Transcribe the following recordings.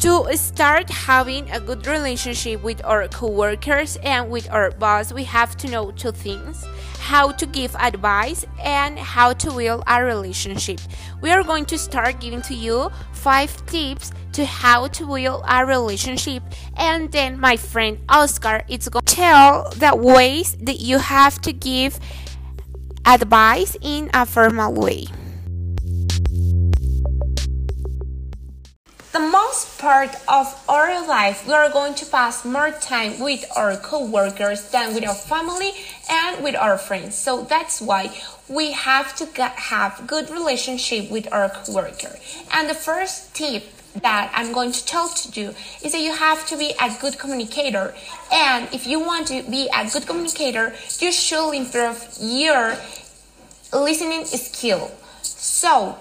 To start having a good relationship with our coworkers and with our boss, we have to know two things how to give advice and how to build a relationship. We are going to start giving to you five tips to how to build a relationship and then my friend Oscar is going to tell the ways that you have to give advice in a formal way. The most part of our life, we are going to pass more time with our co-workers than with our family and with our friends. So that's why we have to have good relationship with our co-worker. And the first tip that I'm going to tell to do is that you have to be a good communicator. And if you want to be a good communicator, you should improve your listening skill. So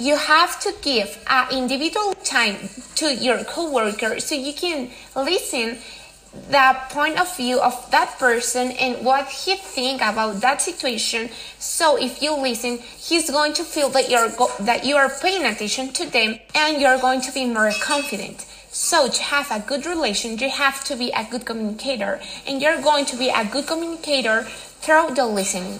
you have to give an individual time to your coworker so you can listen the point of view of that person and what he think about that situation. So if you listen he's going to feel that you're that you are paying attention to them and you're going to be more confident. So to have a good relation you have to be a good communicator and you're going to be a good communicator through the listening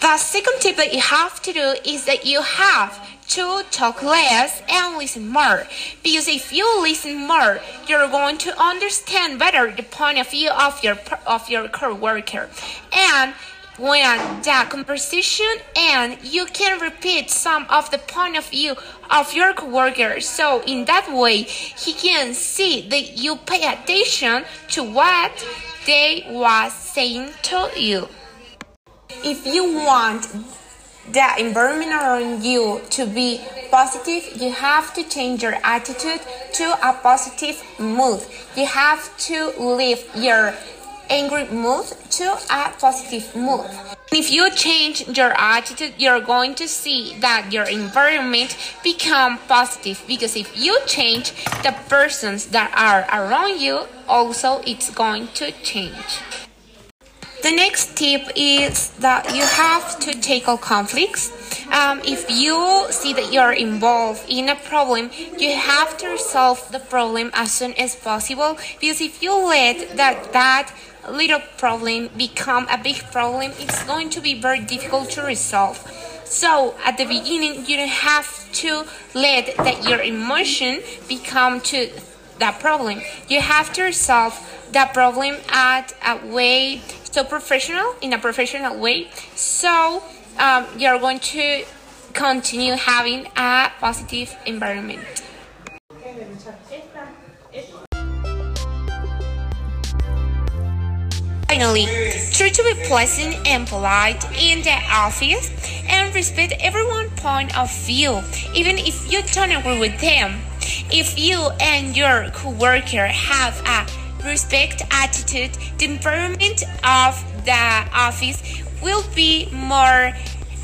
the second tip that you have to do is that you have to talk less and listen more. Because if you listen more, you're going to understand better the point of view of your of your coworker. And when the conversation and you can repeat some of the point of view of your coworker so in that way he can see that you pay attention to what they was saying to you if you want the environment around you to be positive, you have to change your attitude to a positive mood. You have to lift your angry mood to a positive mood. If you change your attitude, you're going to see that your environment become positive because if you change the persons that are around you, also it's going to change. The next tip is that you have to tackle conflicts. Um, if you see that you're involved in a problem, you have to resolve the problem as soon as possible because if you let that that little problem become a big problem, it's going to be very difficult to resolve. So at the beginning, you don't have to let that your emotion become to that problem. You have to resolve that problem at a way so professional in a professional way. So um, you're going to continue having a positive environment. Finally, try to be pleasant and polite in the office and respect everyone's point of view, even if you don't agree with them. If you and your coworker have a respect attitude, the environment of the office will be more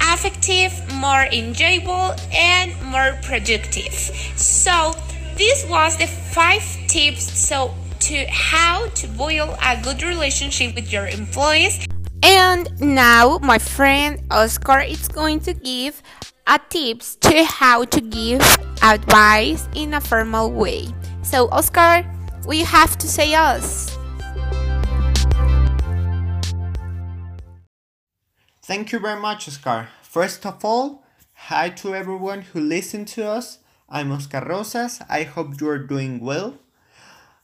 effective, more enjoyable, and more productive. So, this was the five tips so to how to build a good relationship with your employees. And now my friend Oscar is going to give a tips to how to give advice in a formal way. So Oscar, we have to say us. Thank you very much, Oscar. First of all, hi to everyone who listened to us. I'm Oscar Rosas. I hope you are doing well.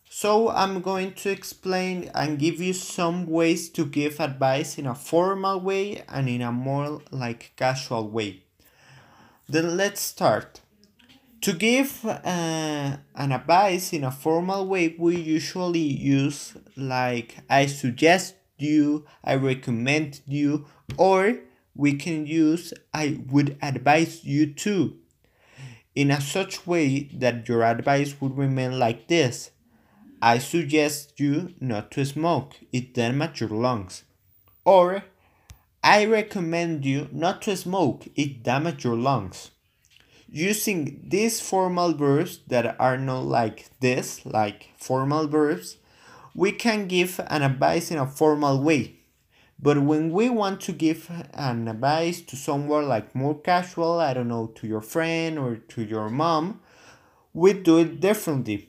So, I'm going to explain and give you some ways to give advice in a formal way and in a more like casual way. Then let's start. To give uh, an advice in a formal way, we usually use like I suggest you, I recommend you, or we can use I would advise you to in a such way that your advice would remain like this. I suggest you not to smoke, it damages your lungs. Or I recommend you not to smoke, it damages your lungs using these formal verbs that are not like this, like formal verbs, we can give an advice in a formal way. But when we want to give an advice to someone like more casual, I don't know, to your friend or to your mom, we do it differently.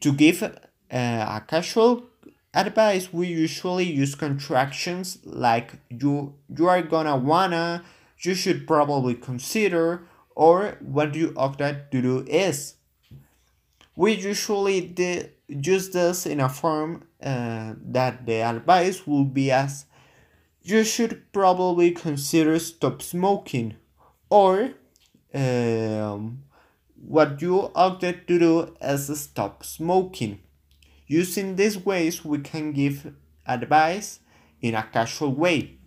To give uh, a casual advice, we usually use contractions like you you are gonna wanna, you should probably consider, or what you ought to do is. We usually use this in a form uh, that the advice will be as you should probably consider stop smoking or um, what you ought to do is stop smoking. Using these ways, we can give advice in a casual way.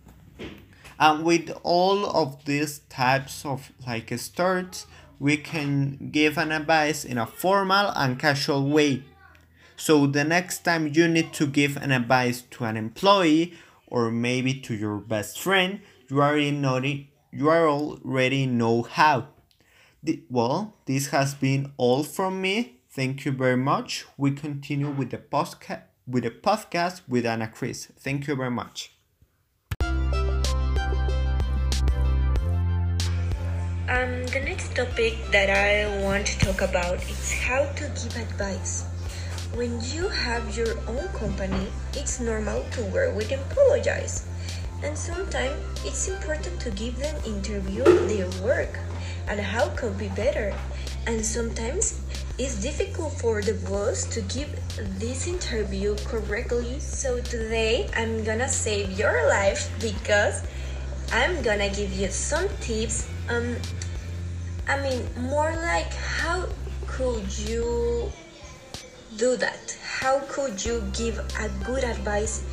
And with all of these types of like starts, we can give an advice in a formal and casual way. So the next time you need to give an advice to an employee or maybe to your best friend, you already know you already know how. Well, this has been all from me. Thank you very much. We continue with the podcast with the podcast with Anna Chris. Thank you very much. Um, the next topic that I want to talk about is how to give advice. When you have your own company, it's normal to work with apologize. And sometimes it's important to give them interview their work and how could be better. And sometimes it's difficult for the boss to give this interview correctly. So today I'm gonna save your life because I'm gonna give you some tips. Um, I mean, more like how could you do that? How could you give a good advice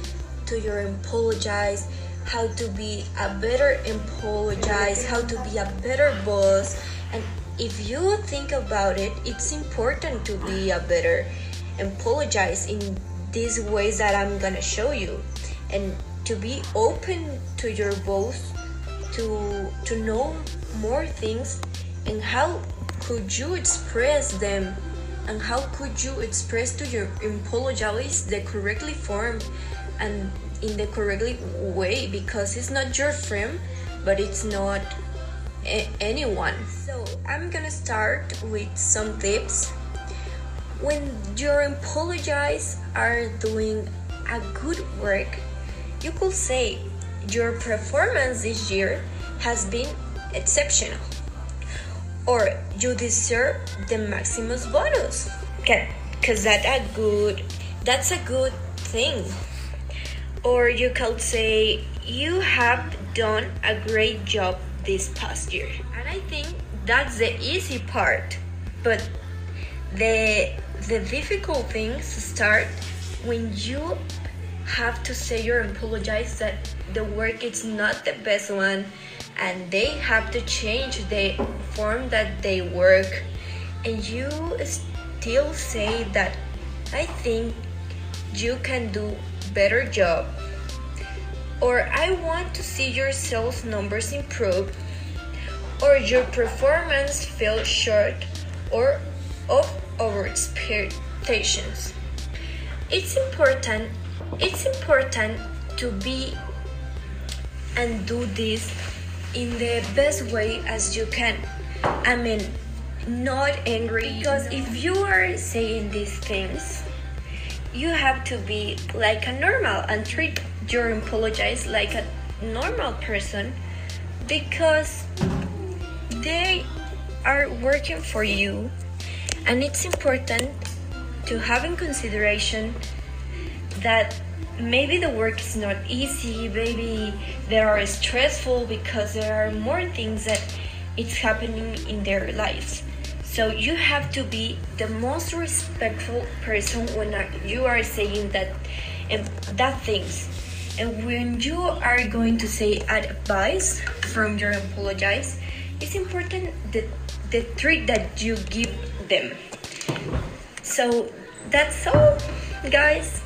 to your apologize? How to be a better apologize? How to be a better boss? And if you think about it, it's important to be a better apologize in these ways that I'm gonna show you, and to be open to your boss, to to know more things, and how could you express them? And how could you express to your apologies the correctly form and in the correctly way? Because it's not your friend but it's not anyone. So i'm gonna start with some tips. When your apologies are doing a good work you could say your performance this year has been exceptional or you deserve the maximus bonus. Because that's a good that's a good thing. Or you could say you have done a great job this past year. And i think that's the easy part but the the difficult things start when you have to say or apologize that the work is not the best one. And they have to change the form that they work. And you still say that i think you can do better job. Or i want to see your sales numbers improve. Or your performance fell short or of our expectations. It's important it's important to be and do this in the best way as you can. I mean, not angry because if you are saying these things, you have to be like a normal and treat your apologize like a normal person because they are working for you and it's important to have in consideration that maybe the work is not easy maybe they are stressful because there are more things that it's happening in their lives. So you have to be the most respectful person when you are saying that and that things. And when you are going to say advice from your apologize it's important that the treat that you give them. So that's all guys